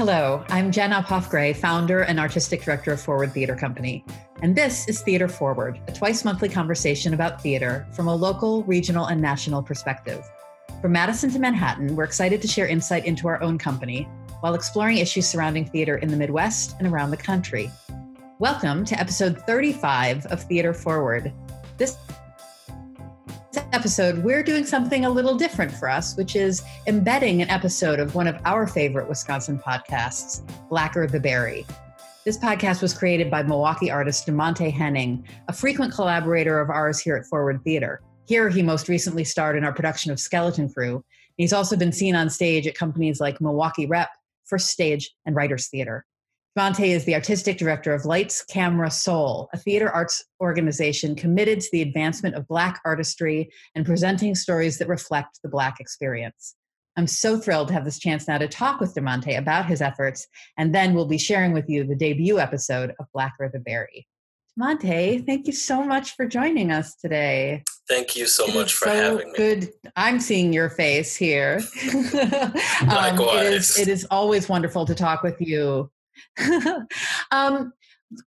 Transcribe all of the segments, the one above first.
Hello, I'm Jen Uphoff-Gray, founder and artistic director of Forward Theater Company. And this is Theater Forward, a twice monthly conversation about theater from a local, regional, and national perspective. From Madison to Manhattan, we're excited to share insight into our own company while exploring issues surrounding theater in the Midwest and around the country. Welcome to episode 35 of Theater Forward. This episode, we're doing something a little different for us, which is embedding an episode of one of our favorite Wisconsin podcasts, Blacker the Berry. This podcast was created by Milwaukee artist Dimonte Henning, a frequent collaborator of ours here at Forward Theater. Here, he most recently starred in our production of Skeleton Crew. He's also been seen on stage at companies like Milwaukee Rep, First Stage, and Writers Theater. Monte is the artistic director of Lights, Camera, Soul, a theater arts organization committed to the advancement of Black artistry and presenting stories that reflect the Black experience. I'm so thrilled to have this chance now to talk with Dimonte about his efforts, and then we'll be sharing with you the debut episode of Blacker the Berry. Dimonte, thank you so much for joining us today. Thank you so it much for so having me. Good. I'm seeing your face here. um, it, is, it is always wonderful to talk with you um,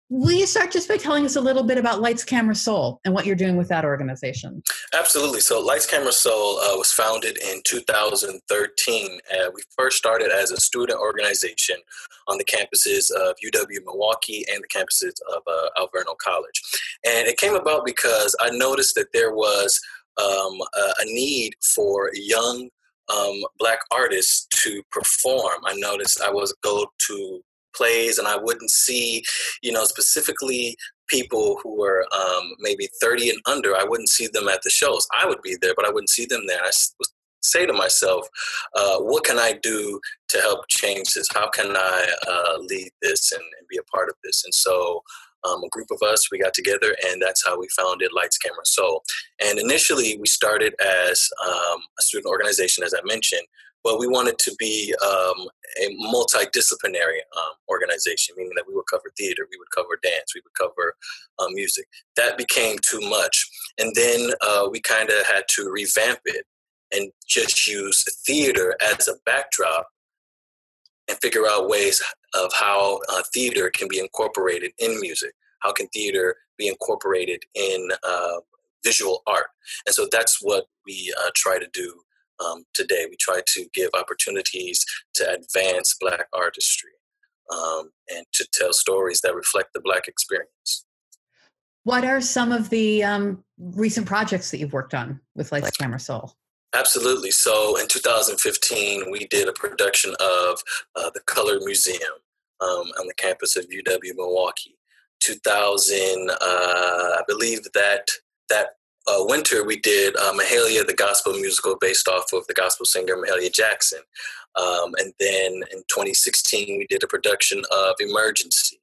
will you start just by telling us a little bit about Lights Camera Soul and what you're doing with that organization? Absolutely. So, Lights Camera Soul uh, was founded in 2013. Uh, we first started as a student organization on the campuses of UW Milwaukee and the campuses of uh, Alverno College. And it came about because I noticed that there was um, a, need for young um, black artists to perform. I noticed I was go to plays and I wouldn't see, you know, specifically people who were um, maybe 30 and under, I wouldn't see them at the shows. I would be there, but I wouldn't see them there. I would say to myself, uh, what can I do to help change this? How can I uh, lead this and, and, be a part of this? And so um, a group of us, we got together, and that's how we founded Lights Camera Soul. And initially, we started as um, a student organization, as I mentioned, but we wanted to be um, a multidisciplinary um, organization, meaning that we would cover theater, we would cover dance, we would cover uh, music. That became too much. And then uh, we kind of had to revamp it and just use theater as a backdrop and figure out ways of how uh, theater can be incorporated in music. How can theater be incorporated in uh, visual art? And so that's what we uh, try to do um, today. We try to give opportunities to advance Black artistry um, and to tell stories that reflect the Black experience. What are some of the um, recent projects that you've worked on with Lights Camera Soul? Absolutely. So in 2015, we did a production of uh, the Color Museum um, on the campus of UW Milwaukee. 2000, uh, I believe that that uh, winter, we did uh, Mahalia, the gospel musical based off of the gospel singer Mahalia Jackson. Um, and then in 2016, we did a production of Emergency,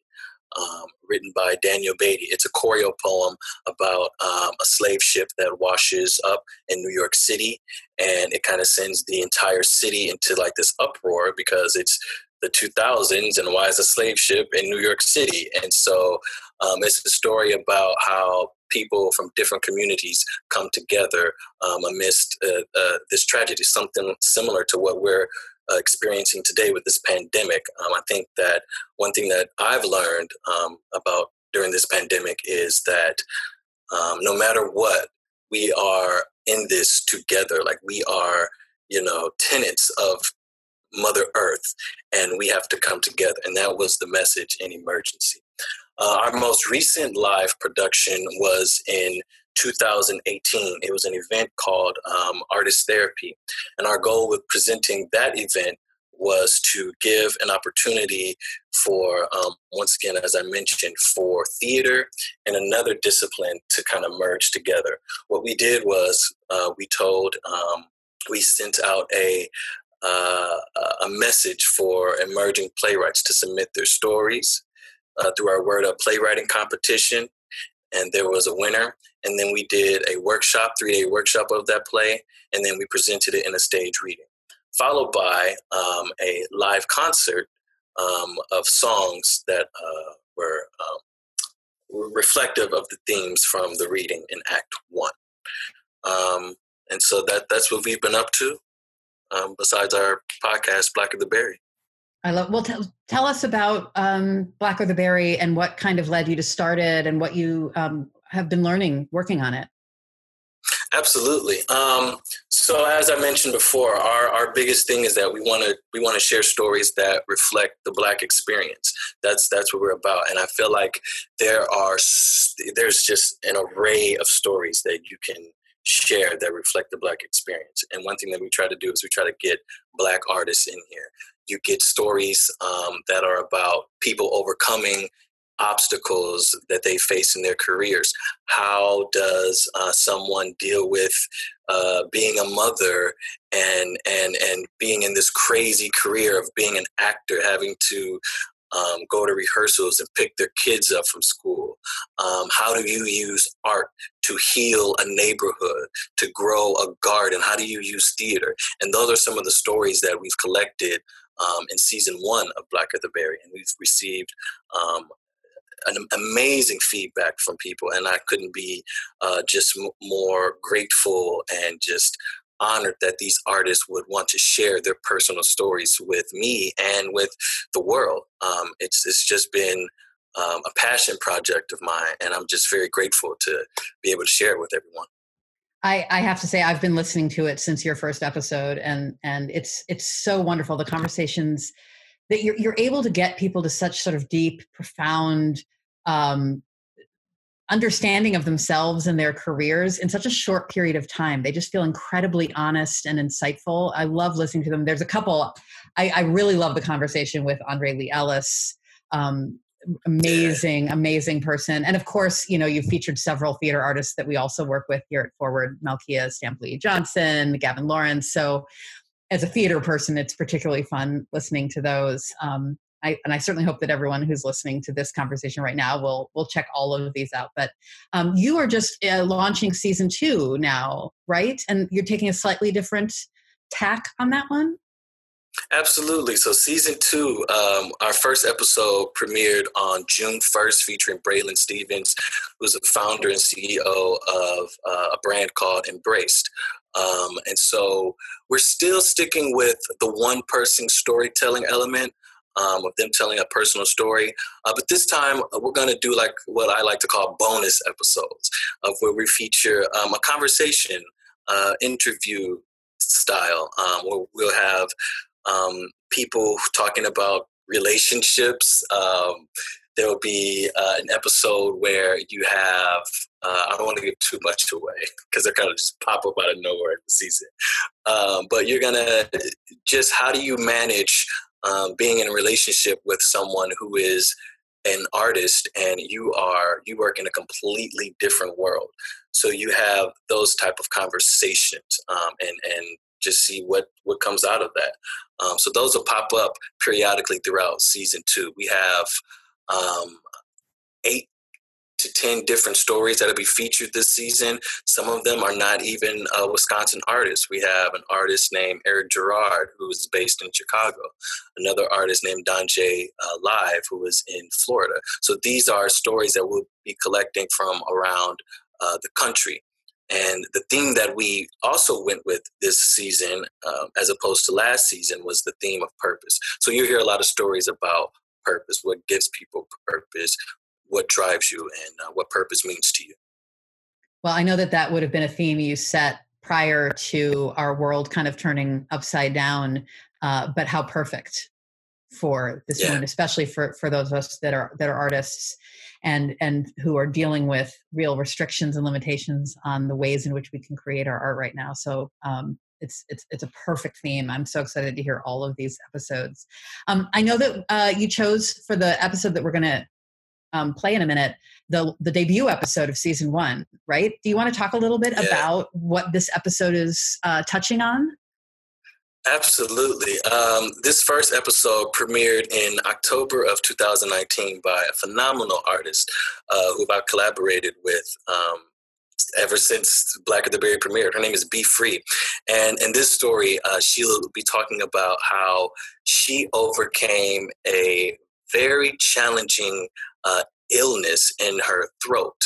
um, written by Daniel Beaty. It's a choreo poem about um, a slave ship that washes up in New York City, and it kind of sends the entire city into like this uproar because it's the 2000s and why is a slave ship in New York City? And so um, it's a story about how people from different communities come together um, amidst uh, uh, this tragedy, something similar to what we're uh, experiencing today with this pandemic. Um, I think that one thing that I've learned um, about during this pandemic is that um, no matter what, we are in this together. Like we are, you know, tenants of Mother Earth, and we have to come together. And that was the message in emergency. Uh, our most recent live production was in 2018. It was an event called um, Artist Therapy. And our goal with presenting that event was to give an opportunity for, um, once again, as I mentioned, for theater and another discipline to kind of merge together. What we did was uh, we told, um, we sent out a uh, a message for emerging playwrights to submit their stories uh, through our Word Up playwriting competition, and there was a winner. And then we did a workshop, three day workshop of that play, and then we presented it in a stage reading, followed by um, a live concert um, of songs that uh, were, um, reflective of the themes from the reading in Act One. Um, and so that that's what we've been up to. Um, besides our podcast, Blacker the Berry. I love. Well, tell tell us about um, Blacker the Berry and what kind of led you to start it, and what you um, have been learning working on it. Absolutely. Um, so, as I mentioned before, our, our biggest thing is that we want to we want to share stories that reflect the Black experience. That's that's what we're about, and I feel like there are there's just an array of stories that you can share that reflect the Black experience. And one thing that we try to do is we try to get Black artists in here. You get stories um, that are about people overcoming obstacles that they face in their careers. How does uh, someone deal with uh, being a mother and and and being in this crazy career of being an actor, having to um, go to rehearsals and pick their kids up from school? Um, how do you use art to heal a neighborhood, to grow a garden? How do you use theater? And those are some of the stories that we've collected um, in season one of Blacker the Berry, and we've received um, an amazing feedback from people, and I couldn't be uh, just m- more grateful and just honored that these artists would want to share their personal stories with me and with the world. Um, it's it's just been um, a passion project of mine, and I'm just very grateful to be able to share it with everyone. I, I have to say I've been listening to it since your first episode, and and it's it's so wonderful the conversations that you're you're able to get people to such sort of deep, profound um, understanding of themselves and their careers in such a short period of time. They just feel incredibly honest and insightful. I love listening to them. There's a couple. I, I really love the conversation with Andre Lee Ellis. Um, amazing, amazing person. And of course, you know, you've featured several theater artists that we also work with here at Forward, Malkia Stampley Johnson, Gavin Lawrence. So as a theater person, it's particularly fun listening to those. Um, I, and I certainly hope that everyone who's listening to this conversation right now will will check all of these out. But um, you are just uh, launching season two now, right? And you're taking a slightly different tack on that one. Absolutely. So, season two, um, our first episode premiered on June 1st, featuring Braylon Stevens, who's a founder and CEO of uh, a brand called Embraced. Um, and so, we're still sticking with the one person storytelling element. Um, of them telling a personal story. Uh, but this time uh, we're going to do like what I like to call bonus episodes of where we feature um, a conversation, uh, interview style, um, where we'll have um, people talking about relationships. Um, there will be uh, an episode where you have, uh, I don't want to give too much away because they're kind of just pop up out of nowhere in the season. Um, but you're to just, how do you manage um, being in a relationship with someone who is an artist and you are you work in a completely different world so you have those type of conversations um, and and just see what what comes out of that. Um, so those will pop up periodically throughout season two. We have um, eight to 10 different stories that'll be featured this season. Some of them are not even uh, Wisconsin artists. We have an artist named Eric Gerard, who is based in Chicago, another artist named Donjay uh, Live, who is in Florida. So these are stories that we'll be collecting from around uh, the country. And the theme that we also went with this season, um, as opposed to last season, was the theme of purpose. So you hear a lot of stories about purpose, what gives people purpose, what drives you, and uh, what purpose means to you. Well, I know that that would have been a theme you set prior to our world kind of turning upside down, uh, but how perfect for this yeah. one, especially for for those of us that are that are artists and and who are dealing with real restrictions and limitations on the ways in which we can create our art right now. So um, it's it's it's a perfect theme. I'm so excited to hear all of these episodes. Um, I know that uh, you chose for the episode that we're going to um, play in a minute the the debut episode of season one. Right? Do you want to talk a little bit yeah. about what this episode is uh, touching on? Absolutely. Um, this first episode premiered in October of 2019 by a phenomenal artist uh, who I've collaborated with um, ever since Blacker the Berry premiered. Her name is Be Free. And in this story, uh, she'll be talking about how she overcame a very challenging uh, illness in her throat.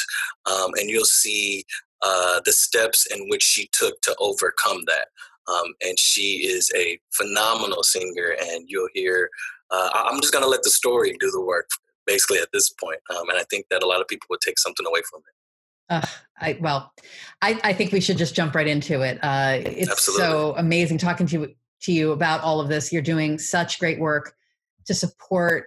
Um, and you'll see uh, the steps in which she took to overcome that. Um, and she is a phenomenal singer, and you'll hear uh, I'm just going to let the story do the work, basically at this point. Um, and I think that a lot of people would take something away from it. Uh, I, well, I, I, think we should just jump right into it. Uh, it's Absolutely. so amazing talking to you, to you about all of this. You're doing such great work to support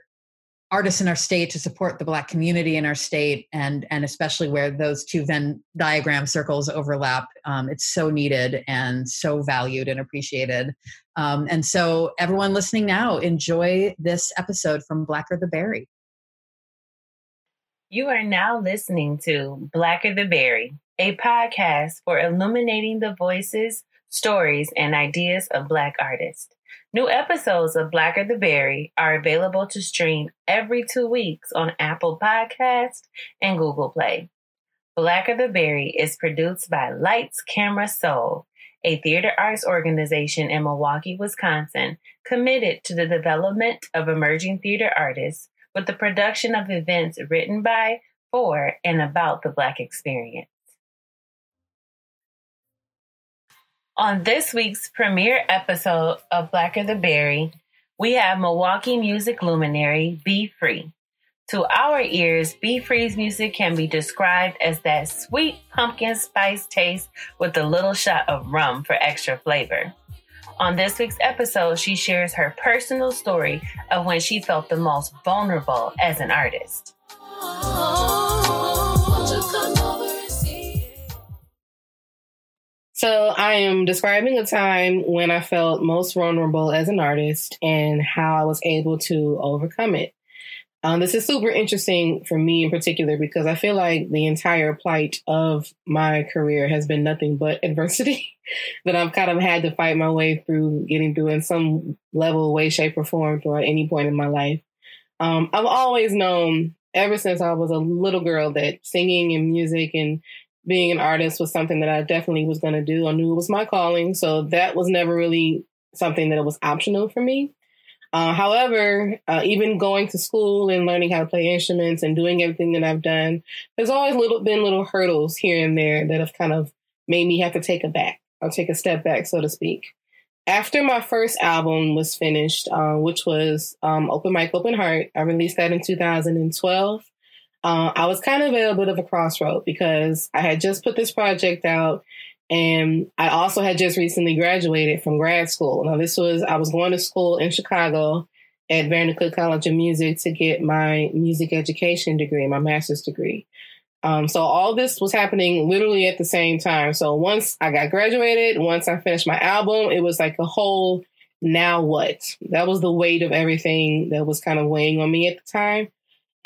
artists in our state to support the black community in our state and and especially where those two venn diagram circles overlap um, it's so needed and so valued and appreciated. Um, and so everyone listening now enjoy this episode from blacker the berry. You are now listening to blacker the berry a podcast for illuminating the voices stories and ideas of black artists New episodes of Blacker the Berry are available to stream every two weeks on Apple Podcast and Google Play. Blacker the Berry is produced by Lights Camera Soul, a theater arts organization in Milwaukee, Wisconsin, committed to the development of emerging theater artists with the production of events written by, for, and about the Black experience. On this week's premiere episode of Blacker the Berry, we have Milwaukee music luminary Be Free. To our ears, Be Free's music can be described as that sweet pumpkin spice taste with a little shot of rum for extra flavor. On this week's episode, she shares her personal story of when she felt the most vulnerable as an artist. Oh, So I am describing a time when I felt most vulnerable as an artist and how I was able to overcome it. Um, this is super interesting for me in particular because I feel like the entire plight of my career has been nothing but adversity that I've kind of had to fight my way through getting through in some level, way, shape, or form throughout any point in my life. Um, I've always known ever since I was a little girl that singing and music and being an artist was something that I definitely was going to do. I knew it was my calling. So that was never really something that was optional for me. Uh, however, uh, even going to school and learning how to play instruments and doing everything that I've done, there's always little been little hurdles here and there that have kind of made me have to take a back or take a step back, so to speak. After my first album was finished, uh, which was um, Open Mic, Open Heart, I released that in 2012 uh, I was kind of at a bit of a crossroad because I had just put this project out and I also had just recently graduated from grad school. Now, this was, I was going to school in Chicago at Vandercook College of Music to get my music education degree, my master's degree. Um, so all this was happening literally at the same time. So once I got graduated, once I finished my album, it was like a whole now what? That was the weight of everything that was kind of weighing on me at the time.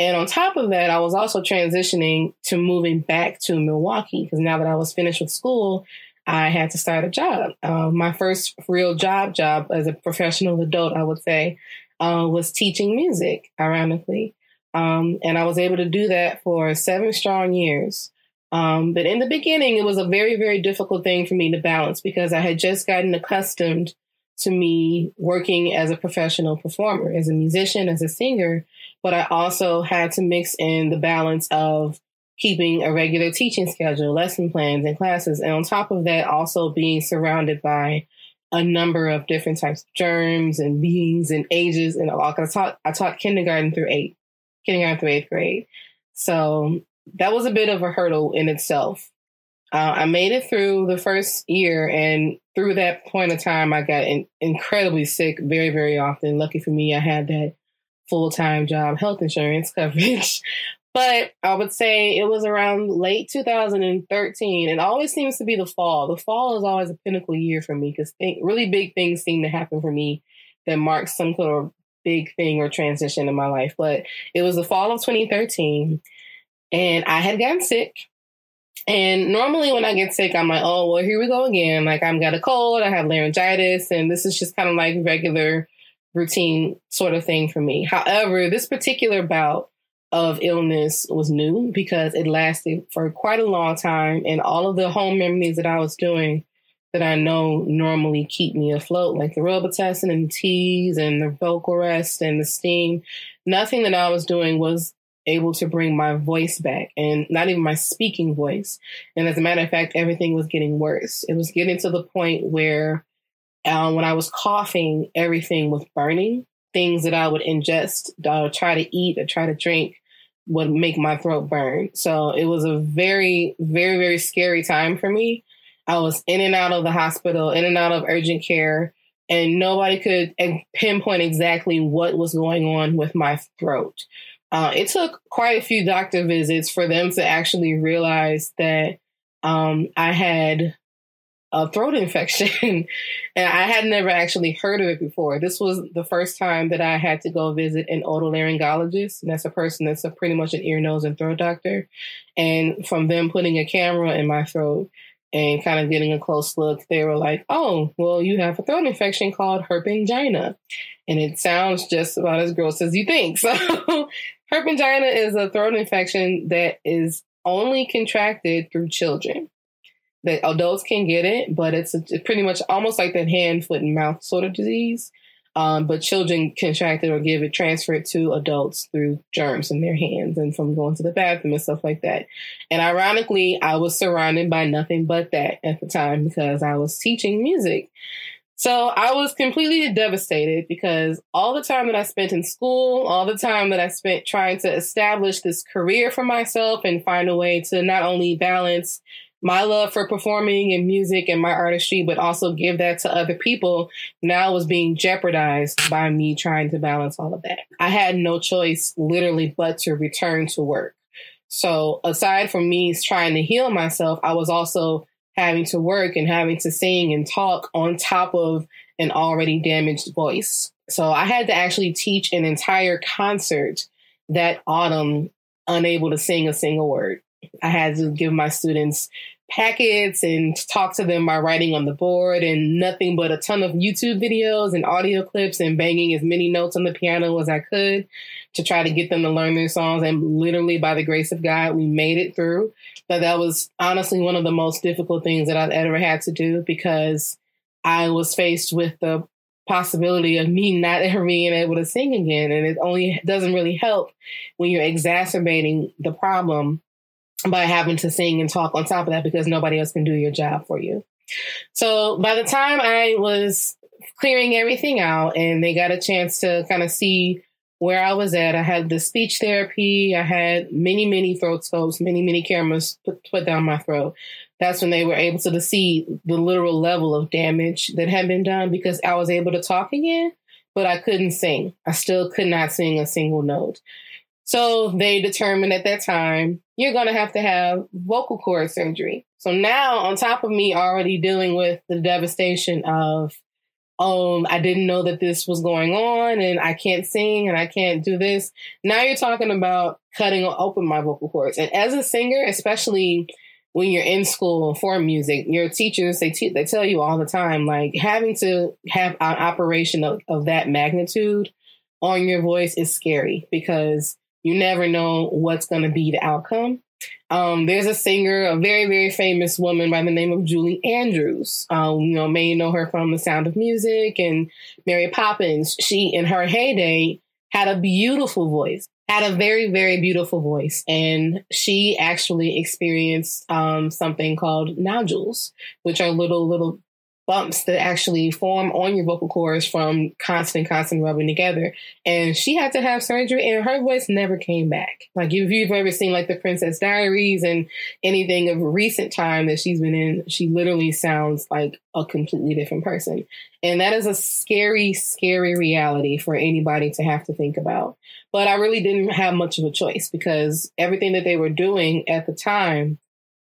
And on top of that, I was also transitioning to moving back to Milwaukee because now that I was finished with school, I had to start a job. Uh, my first real job, job as a professional adult, I would say, uh, was teaching music, ironically. Um, and I was able to do that for seven strong years. Um, but in the beginning, it was a very, very difficult thing for me to balance because I had just gotten accustomed to me working as a professional performer, as a musician, as a singer but I also had to mix in the balance of keeping a regular teaching schedule, lesson plans, and classes. And on top of that, also being surrounded by a number of different types of germs and beings and ages. And all. I taught, I taught kindergarten through eight, kindergarten through eighth grade. So that was a bit of a hurdle in itself. Uh, I made it through the first year, and through that point of time, I got in, incredibly sick very, very often. Lucky for me, I had that full time job health insurance coverage. but I would say it was around late 2013. It always seems to be the fall. The fall is always a pinnacle year for me because really big things seem to happen for me that marks some sort of big thing or transition in my life. But it was the fall of 2013 and I had gotten sick. And normally when I get sick, I'm like, oh, well, here we go again. Like I've got a cold, I have laryngitis, and this is just kind of like regular routine sort of thing for me. However, this particular bout of illness was new because it lasted for quite a long time and all of the home remedies that I was doing that I know normally keep me afloat, like the Robitussin and the teas and the vocal rest and the steam, nothing that I was doing was able to bring my voice back and not even my speaking voice. And as a matter of fact, everything was getting worse. It was getting to the point where um, when I was coughing, everything was burning. things that I would ingest, or try to eat, or try to drink would make my throat burn. So it was a very, very, very scary time for me. I was in and out of the hospital, in and out of urgent care, and nobody could pinpoint exactly what was going on with my throat. Uh, it took quite a few doctor visits for them to actually realize that um, I had a throat infection. and I had never actually heard of it before. This was the first time that I had to go visit an otolaryngologist. And that's a person that's a pretty much an ear, nose, and throat doctor. And from them putting a camera in my throat and kind of getting a close look, they were like, oh, well, you have a throat infection called herpangina. And it sounds just about as gross as you think. So herpangina is a throat infection that is only contracted through children that adults can get it, but it's, a, pretty much almost like that hand, foot, and mouth sort of disease. Um, but children contract it or give it, transfer it to adults through germs in their hands and from going to the bathroom and stuff like that. And ironically, I was surrounded by nothing but that at the time because I was teaching music. So I was completely devastated because all the time that I spent in school, all the time that I spent trying to establish this career for myself and find a way to not only balance my love for performing and music and my artistry, but also give that to other people now was being jeopardized by me trying to balance all of that. I had no choice literally but to return to work. So aside from me trying to heal myself, I was also having to work and having to sing and talk on top of an already damaged voice. So I had to actually teach an entire concert that autumn unable to sing a single word. I had to give my students packets and talk to them by writing on the board and nothing but a ton of YouTube videos and audio clips and banging as many notes on the piano as I could to try to get them to learn their songs. And literally, by the grace of God, we made it through. But that was honestly one of the most difficult things that I've ever had to do because I was faced with the possibility of me not ever being able to sing again. And it only doesn't really help when you're exacerbating the problem by having to sing and talk on top of that because nobody else can do your job for you. So by the time I was clearing everything out and they got a chance to kind of see where I was at, I had the speech therapy, I had many, many throat scopes, many, many cameras put, put down my throat. That's when they were able to see the literal level of damage that had been done because I was able to talk again, but I couldn't sing. I still could not sing a single note. So they determined at that time, you're going to have to have vocal cord surgery. So now, on top of me already dealing with the devastation of, um, I didn't know that this was going on and I can't sing and I can't do this. Now you're talking about cutting open my vocal cords. And as a singer, especially when you're in school for music, your teachers, they, te- they tell you all the time, like having to have an operation of, of that magnitude on your voice is scary because you never know what's going to be the outcome. Um, there's a singer, a very, very famous woman by the name of Julie Andrews. Um, you know, may know her from The Sound of Music and Mary Poppins. She, in her heyday, had a beautiful voice, had a very, very beautiful voice. And she actually experienced um, something called nodules, which are little, little bumps that actually form on your vocal cords from constant, constant rubbing together. And she had to have surgery and her voice never came back. Like if you've ever seen like the Princess Diaries and anything of recent time that she's been in, she literally sounds like a completely different person. And that is a scary, scary reality for anybody to have to think about. But I really didn't have much of a choice because everything that they were doing at the time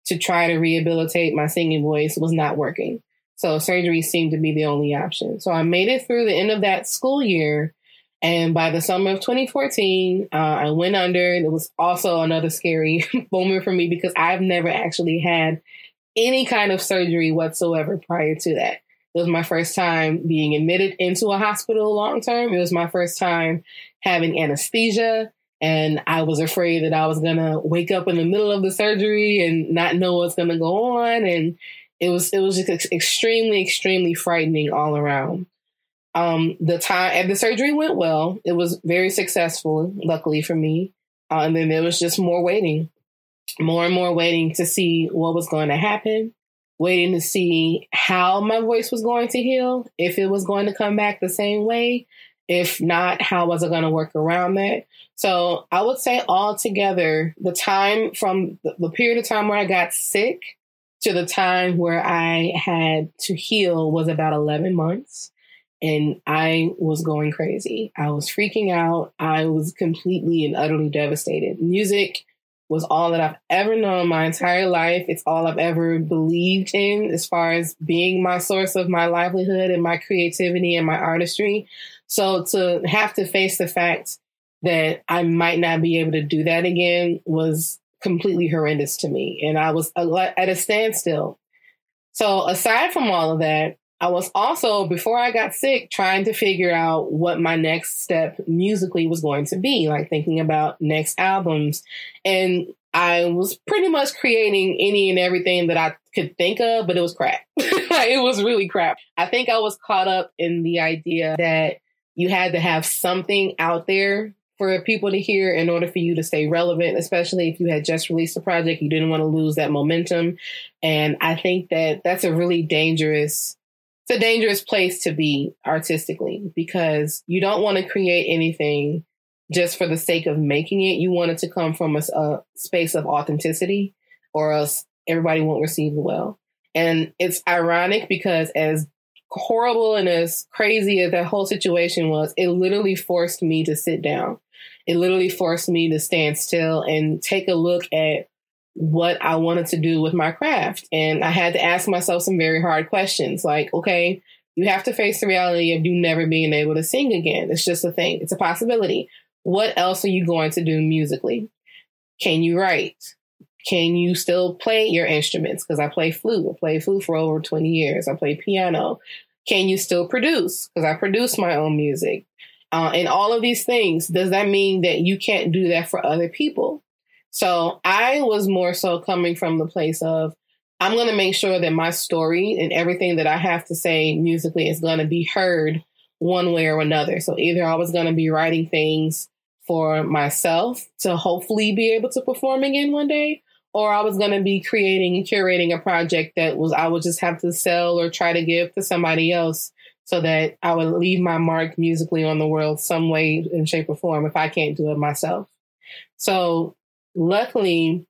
to try to rehabilitate my singing voice was not working. So surgery seemed to be the only option. So I made it through the end of that school year. And by the summer of 2014, uh, I went under. And it was also another scary moment for me because I've never actually had any kind of surgery whatsoever prior to that. It was my first time being admitted into a hospital long term. It was my first time having anesthesia. And I was afraid that I was going to wake up in the middle of the surgery and not know what's going to go on. And it was it was just extremely extremely frightening all around. Um, the time and the surgery went well. It was very successful, luckily for me. Uh, and then there was just more waiting, more and more waiting to see what was going to happen, waiting to see how my voice was going to heal, if it was going to come back the same way If not, how was I going to work around that? So I would say altogether, the time from the period of time where I got sick to the time where I had to heal was about 11 months. And I was going crazy. I was freaking out. I was completely and utterly devastated. Music was all that I've ever known my entire life. It's all I've ever believed in as far as being my source of my livelihood and my creativity and my artistry. So to have to face the fact that I might not be able to do that again was completely horrendous to me. And I was at a standstill. So aside from all of that, I was also, before I got sick, trying to figure out what my next step musically was going to be, like thinking about next albums. And I was pretty much creating any and everything that I could think of, but it was crap. it was really crap. I think I was caught up in the idea that you had to have something out there for people to hear in order for you to stay relevant, especially if you had just released a project, you didn't want to lose that momentum. And I think that that's a really dangerous it's a dangerous place to be artistically because you don't want to create anything just for the sake of making it. You want it to come from a, a space of authenticity, or else everybody won't receive it well. And it's ironic because as horrible and as crazy as that whole situation was, it literally forced me to sit down. It literally forced me to stand still and take a look at what I wanted to do with my craft. And I had to ask myself some very hard questions like, okay, you have to face the reality of you never being able to sing again. It's just a thing, it's a possibility. What else are you going to do musically? Can you write? Can you still play your instruments? Because I play flute. I played flute for over 20 years. I play piano. Can you still produce? Because I produce my own music. Uh, and all of these things, does that mean that you can't do that for other people? So I was more so coming from the place of I'm going to make sure that my story and everything that I have to say musically is going to be heard one way or another. So either I was going to be writing things for myself to hopefully be able to perform again one day, or I was going to be creating and curating a project that was I would just have to sell or try to give to somebody else so that I would leave my mark musically on the world some way in shape or form if I can't do it myself. So luckily,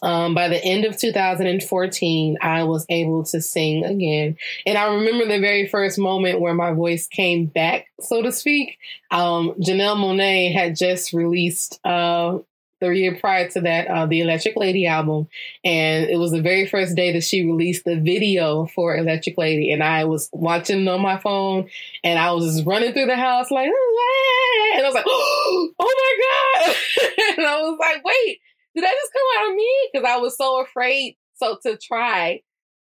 um, by the end of 2014, I was able to sing again. And I remember the very first moment where my voice came back, so to speak. Um, Janelle Monáe had just released uh, the year prior to that, uh, the Electric Lady album. And it was the very first day that she released the video for Electric Lady. And I was watching on my phone and I was just running through the house like, and I was like, oh my God. and I was like, wait, did that just come out of me? Because I was so afraid so to try.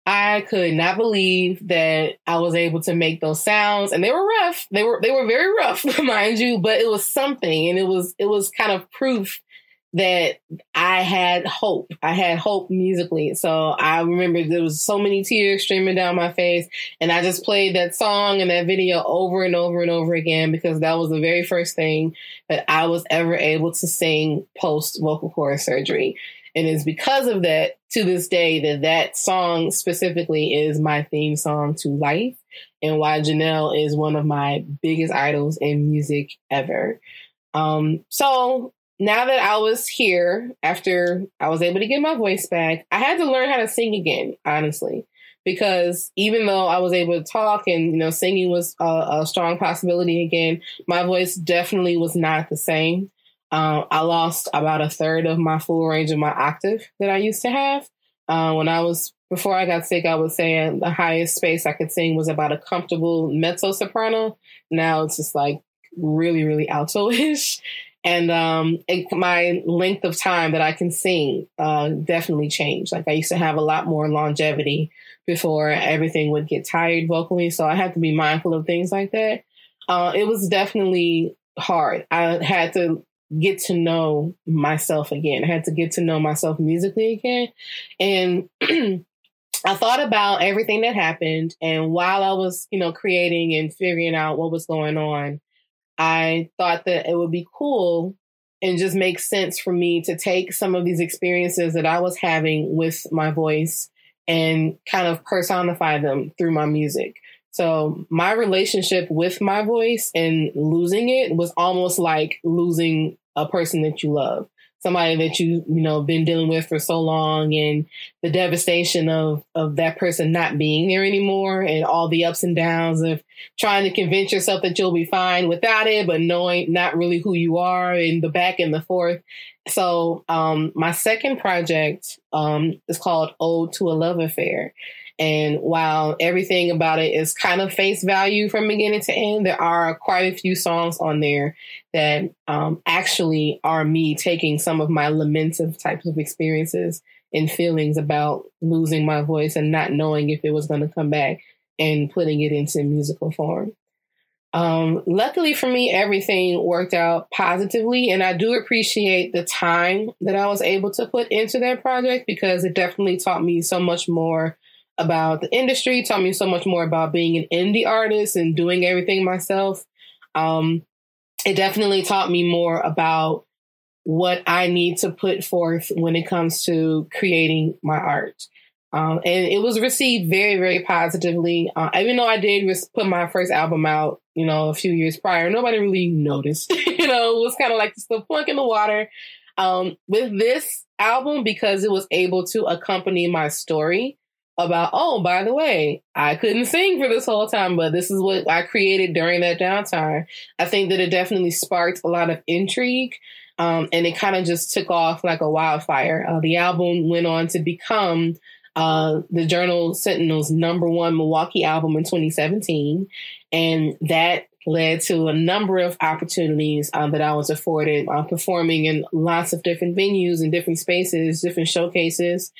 I could not believe that I was able to make those sounds and they were rough. They were they were very rough, mind you, but it was something and it was it was kind of proof that I had hope. I had hope musically. So I remember there was so many tears streaming down my face and I just played that song and that video over and over and over again because that was the very first thing that I was ever able to sing post vocal cord surgery. And it's because of that to this day that that song specifically is my theme song to life and why Janelle is one of my biggest idols in music ever. Um, so now that I was here after I was able to get my voice back, I had to learn how to sing again, honestly. Because even though I was able to talk and, you know, singing was a, a strong possibility again, my voice definitely was not the same. Um, I lost about a third of my full range of my octave that I used to have. Uh, when I was, before I got sick, I was saying the highest space I could sing was about a comfortable mezzo soprano. Now it's just like really, really alto ish and um, it, my length of time that I can sing uh, definitely changed. Like I used to have a lot more longevity before everything would get tired vocally, so I had to be mindful of things like that. Uh, it was definitely hard. I had to get to know myself again. I had to get to know myself musically again, and. I thought about everything that happened, and while I was, you know, creating and figuring out what was going on, I thought that it would be cool and just make sense for me to take some of these experiences that I was having with my voice and kind of personify them through my music. So my relationship with my voice and losing it was almost like losing a person that you love somebody that you you know been dealing with for so long and the devastation of of that person not being there anymore and all the ups and downs of trying to convince yourself that you'll be fine without it but knowing not really who you are and the back and the forth. So um my second project um is called ode to a love affair and while everything about it is kind of face value from beginning to end, there are quite a few songs on there that um, actually are me taking some of my lamentive types of experiences and feelings about losing my voice and not knowing if it was going to come back and putting it into musical form. Um, luckily for me, everything worked out positively, and I do appreciate the time that I was able to put into that project because it definitely taught me so much more about the industry, taught me so much more about being an indie artist and doing everything myself. Um, it definitely taught me more about what I need to put forth when it comes to creating my art. Um, and it was received very, very positively. Uh, even though I did put my first album out, you know, a few years prior, nobody really noticed. you know, it was kind of like just a plunk in the water. Um, with this album, because it was able to accompany my story, about, oh, by the way, I couldn't sing for this whole time, but this is what I created during that downtime. I think that it definitely sparked a lot of intrigue. Um, and it kind of just took off like a wildfire. Uh, the album went on to become uh, the Journal Sentinel's number one Milwaukee album in 2017. And that led to a number of opportunities um, that I was afforded uh, performing in lots of different venues and different spaces, different showcases.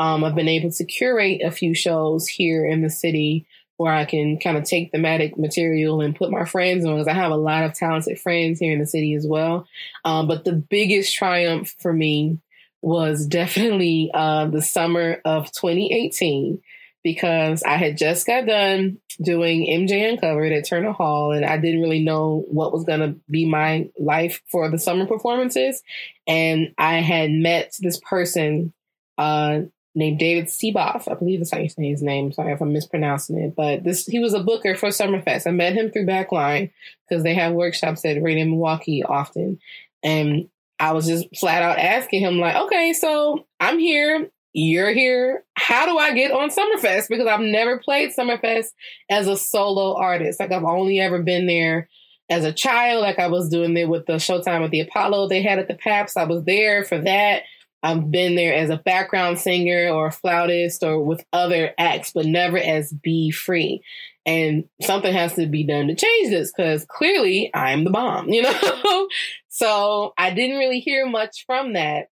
Um, I've been able to curate a few shows here in the city where I can kind of take thematic material and put my friends on because I have a lot of talented friends here in the city as well. Um, but the biggest triumph for me was definitely uh, the summer of 2018 because I had just got done doing MJ Uncovered at Turner Hall and I didn't really know what was going to be my life for the summer performances. And I had met this person uh, named David Seeboff. I believe that's how you say his name. Sorry if I'm mispronouncing it. But this he was a booker for Summerfest. I met him through Backline because they have workshops at Radio Milwaukee often. And I was just flat out asking him, like, okay, so I'm here. You're here. How do I get on Summerfest? Because I've never played Summerfest as a solo artist. Like I've only ever been there as a child. Like I was doing it with the Showtime at the Apollo they had at the Pabst. I was there for that I've been there as a background singer or a flautist or with other acts, but never as be free. And something has to be done to change this because clearly I'm the bomb, you know? so I didn't really hear much from that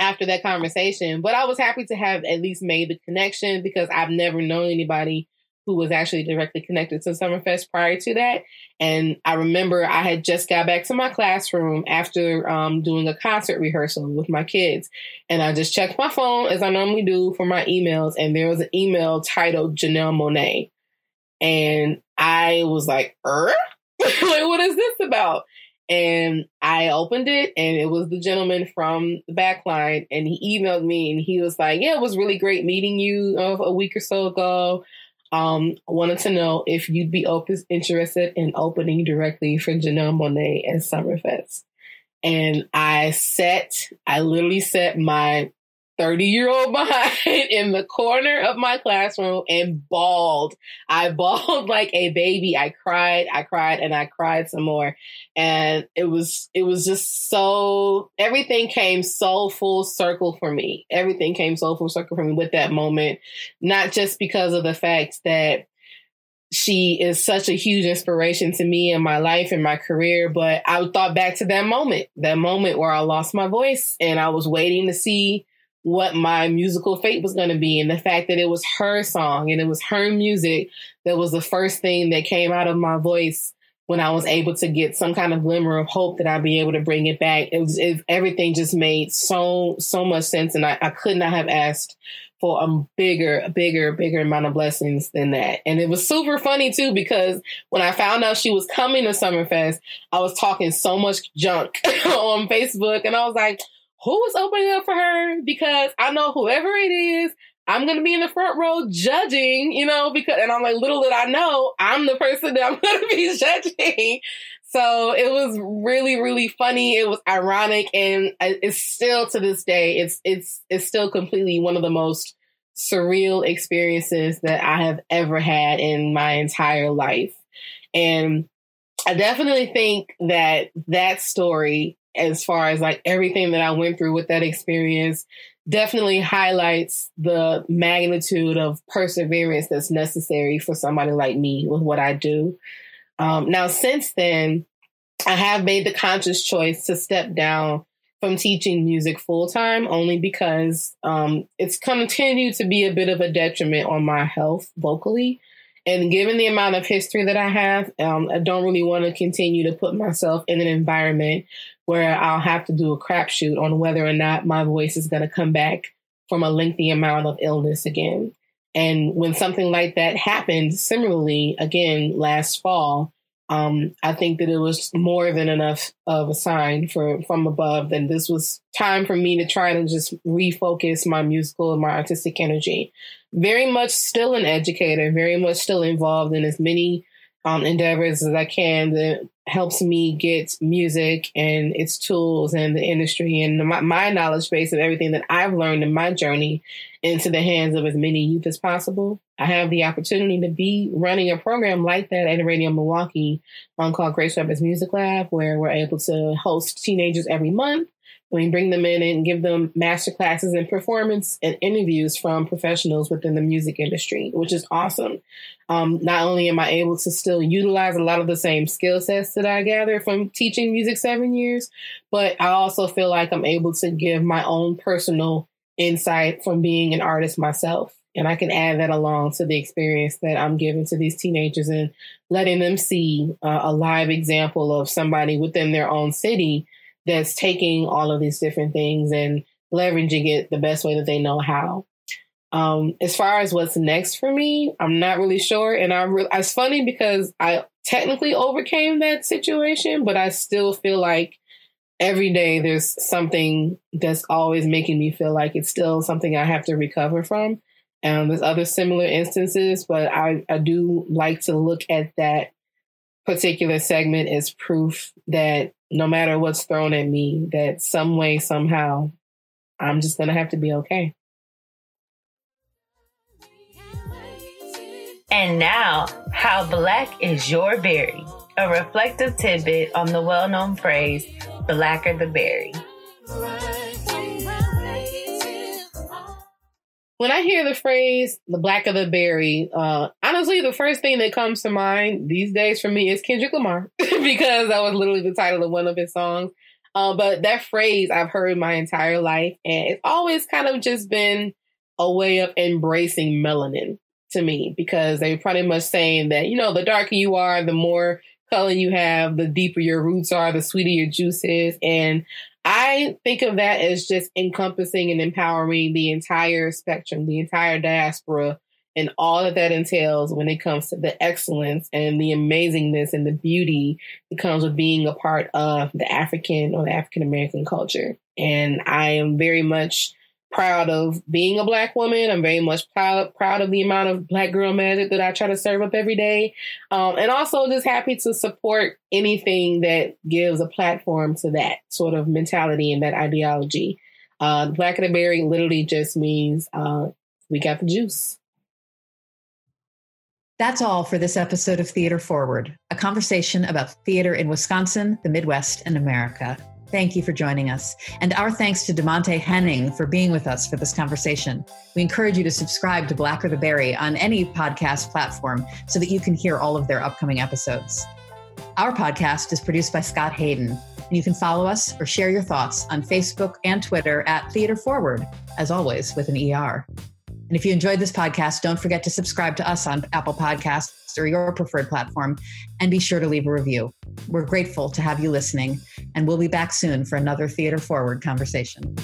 after that conversation, but I was happy to have at least made the connection because I've never known anybody who was actually directly connected to Summerfest prior to that. And I remember I had just got back to my classroom after um, doing a concert rehearsal with my kids. And I just checked my phone as I normally do for my emails. And there was an email titled Janelle Monáe. And I was like, er? like, what is this about? And I opened it and it was the gentleman from the backline and he emailed me and he was like, yeah, it was really great meeting you uh, a week or so ago. Um, wanted to know if you'd be open, interested in opening directly for Janelle Monáe at Summerfest. And I set, I literally set my 30 year old behind in the corner of my classroom and bawled. I bawled like a baby. I cried, I cried, and I cried some more. And it was, it was just so, everything came so full circle for me. Everything came so full circle for me with that moment. Not just because of the fact that she is such a huge inspiration to me in my life and my career. But I thought back to that moment, that moment where I lost my voice and I was waiting to see what my musical fate was going to be and the fact that it was her song and it was her music that was the first thing that came out of my voice when I was able to get some kind of glimmer of hope that I'd be able to bring it back. It was it, everything just made so so much sense, and I, I could not have asked for a bigger, bigger, bigger amount of blessings than that. And it was super funny too because when I found out she was coming to Summerfest, I was talking so much junk on Facebook, and I was like, who's opening up for her because I know whoever it is, I'm to be in the front row judging, you know, because, and I'm like, little did I know, I'm the person that I'm to be judging. So it was really, really funny. It was ironic, and it's still to this day, it's it's it's still completely one of the most surreal experiences that I have ever had in my entire life. And I definitely think that that story, as far as like everything that I went through with that experience, definitely highlights the magnitude of perseverance that's necessary for somebody like me with what I do. Um, now, since then, I have made the conscious choice to step down from teaching music full time only because um, it's continued to be a bit of a detriment on my health vocally. And given the amount of history that I have, um, I don't really want to continue to put myself in an environment where I'll have to do a crapshoot on whether or not my voice is going to come back from a lengthy amount of illness again. And when something like that happened, similarly, again, last fall, um, I think that it was more than enough of a sign for from above that this was time for me to try to just refocus my musical and my artistic energy. Very much still an educator, very much still involved in as many um, endeavors as I can that helps me get music and its tools and the industry and my, my knowledge base of everything that I've learned in my journey into the hands of as many youth as possible. I have the opportunity to be running a program like that at Radio Milwaukee um, called Grace Weber Music Lab, where we're able to host teenagers every month we bring them in and give them master classes and performance and interviews from professionals within the music industry, which is awesome. Um, not only am I able to still utilize a lot of the same skill sets that I gather from teaching music seven years, but I also feel like I'm able to give my own personal insight from being an artist myself. And I can add that along to the experience that I'm giving to these teenagers and letting them see uh, a live example of somebody within their own city that's taking all of these different things and leveraging it the best way that they know how. Um, as far as what's next for me, I'm not really sure. And I'm re- it's funny because I technically overcame that situation, but I still feel like every day there's something that's always making me feel like it's still something I have to recover from. And there's other similar instances, but I, I do like to look at that particular segment as proof that no matter what's thrown at me, that some way, somehow, I'm just going to have to be okay. And now, how black is your berry? A reflective tidbit on the well known phrase, blacker the berry. When I hear the phrase "the black of the berry," uh, honestly, the first thing that comes to mind these days for me is Kendrick Lamar because that was literally the title of one of his songs. Uh, but that phrase I've heard my entire life, and it's always kind of just been a way of embracing melanin to me because they're pretty much saying that you know the darker you are, the more color you have, the deeper your roots are, the sweeter your juice is, and I think of that as just encompassing and empowering the entire spectrum, the entire diaspora, and all that that entails when it comes to the excellence and the amazingness and the beauty that comes with being a part of the African or the African American culture. And I am very much proud of being a black woman. I'm very much proud proud of the amount of black girl magic that I try to serve up every day, um, and also just happy to support anything that gives a platform to that sort of mentality and that ideology. Uh, black and the berry literally just means uh, we got the juice. That's all for this episode of Theater Forward, a conversation about theater in Wisconsin, the Midwest, and America. Thank you for joining us. And our thanks to Dimonte Henning for being with us for this conversation. We encourage you to subscribe to Blacker the Berry on any podcast platform so that you can hear all of their upcoming episodes. Our podcast is produced by Scott Hayden, and you can follow us or share your thoughts on Facebook and Twitter at Theater Forward, as always with an ER. And if you enjoyed this podcast, don't forget to subscribe to us on Apple Podcasts or your preferred platform, and be sure to leave a review. We're grateful to have you listening, and we'll be back soon for another Theater Forward conversation.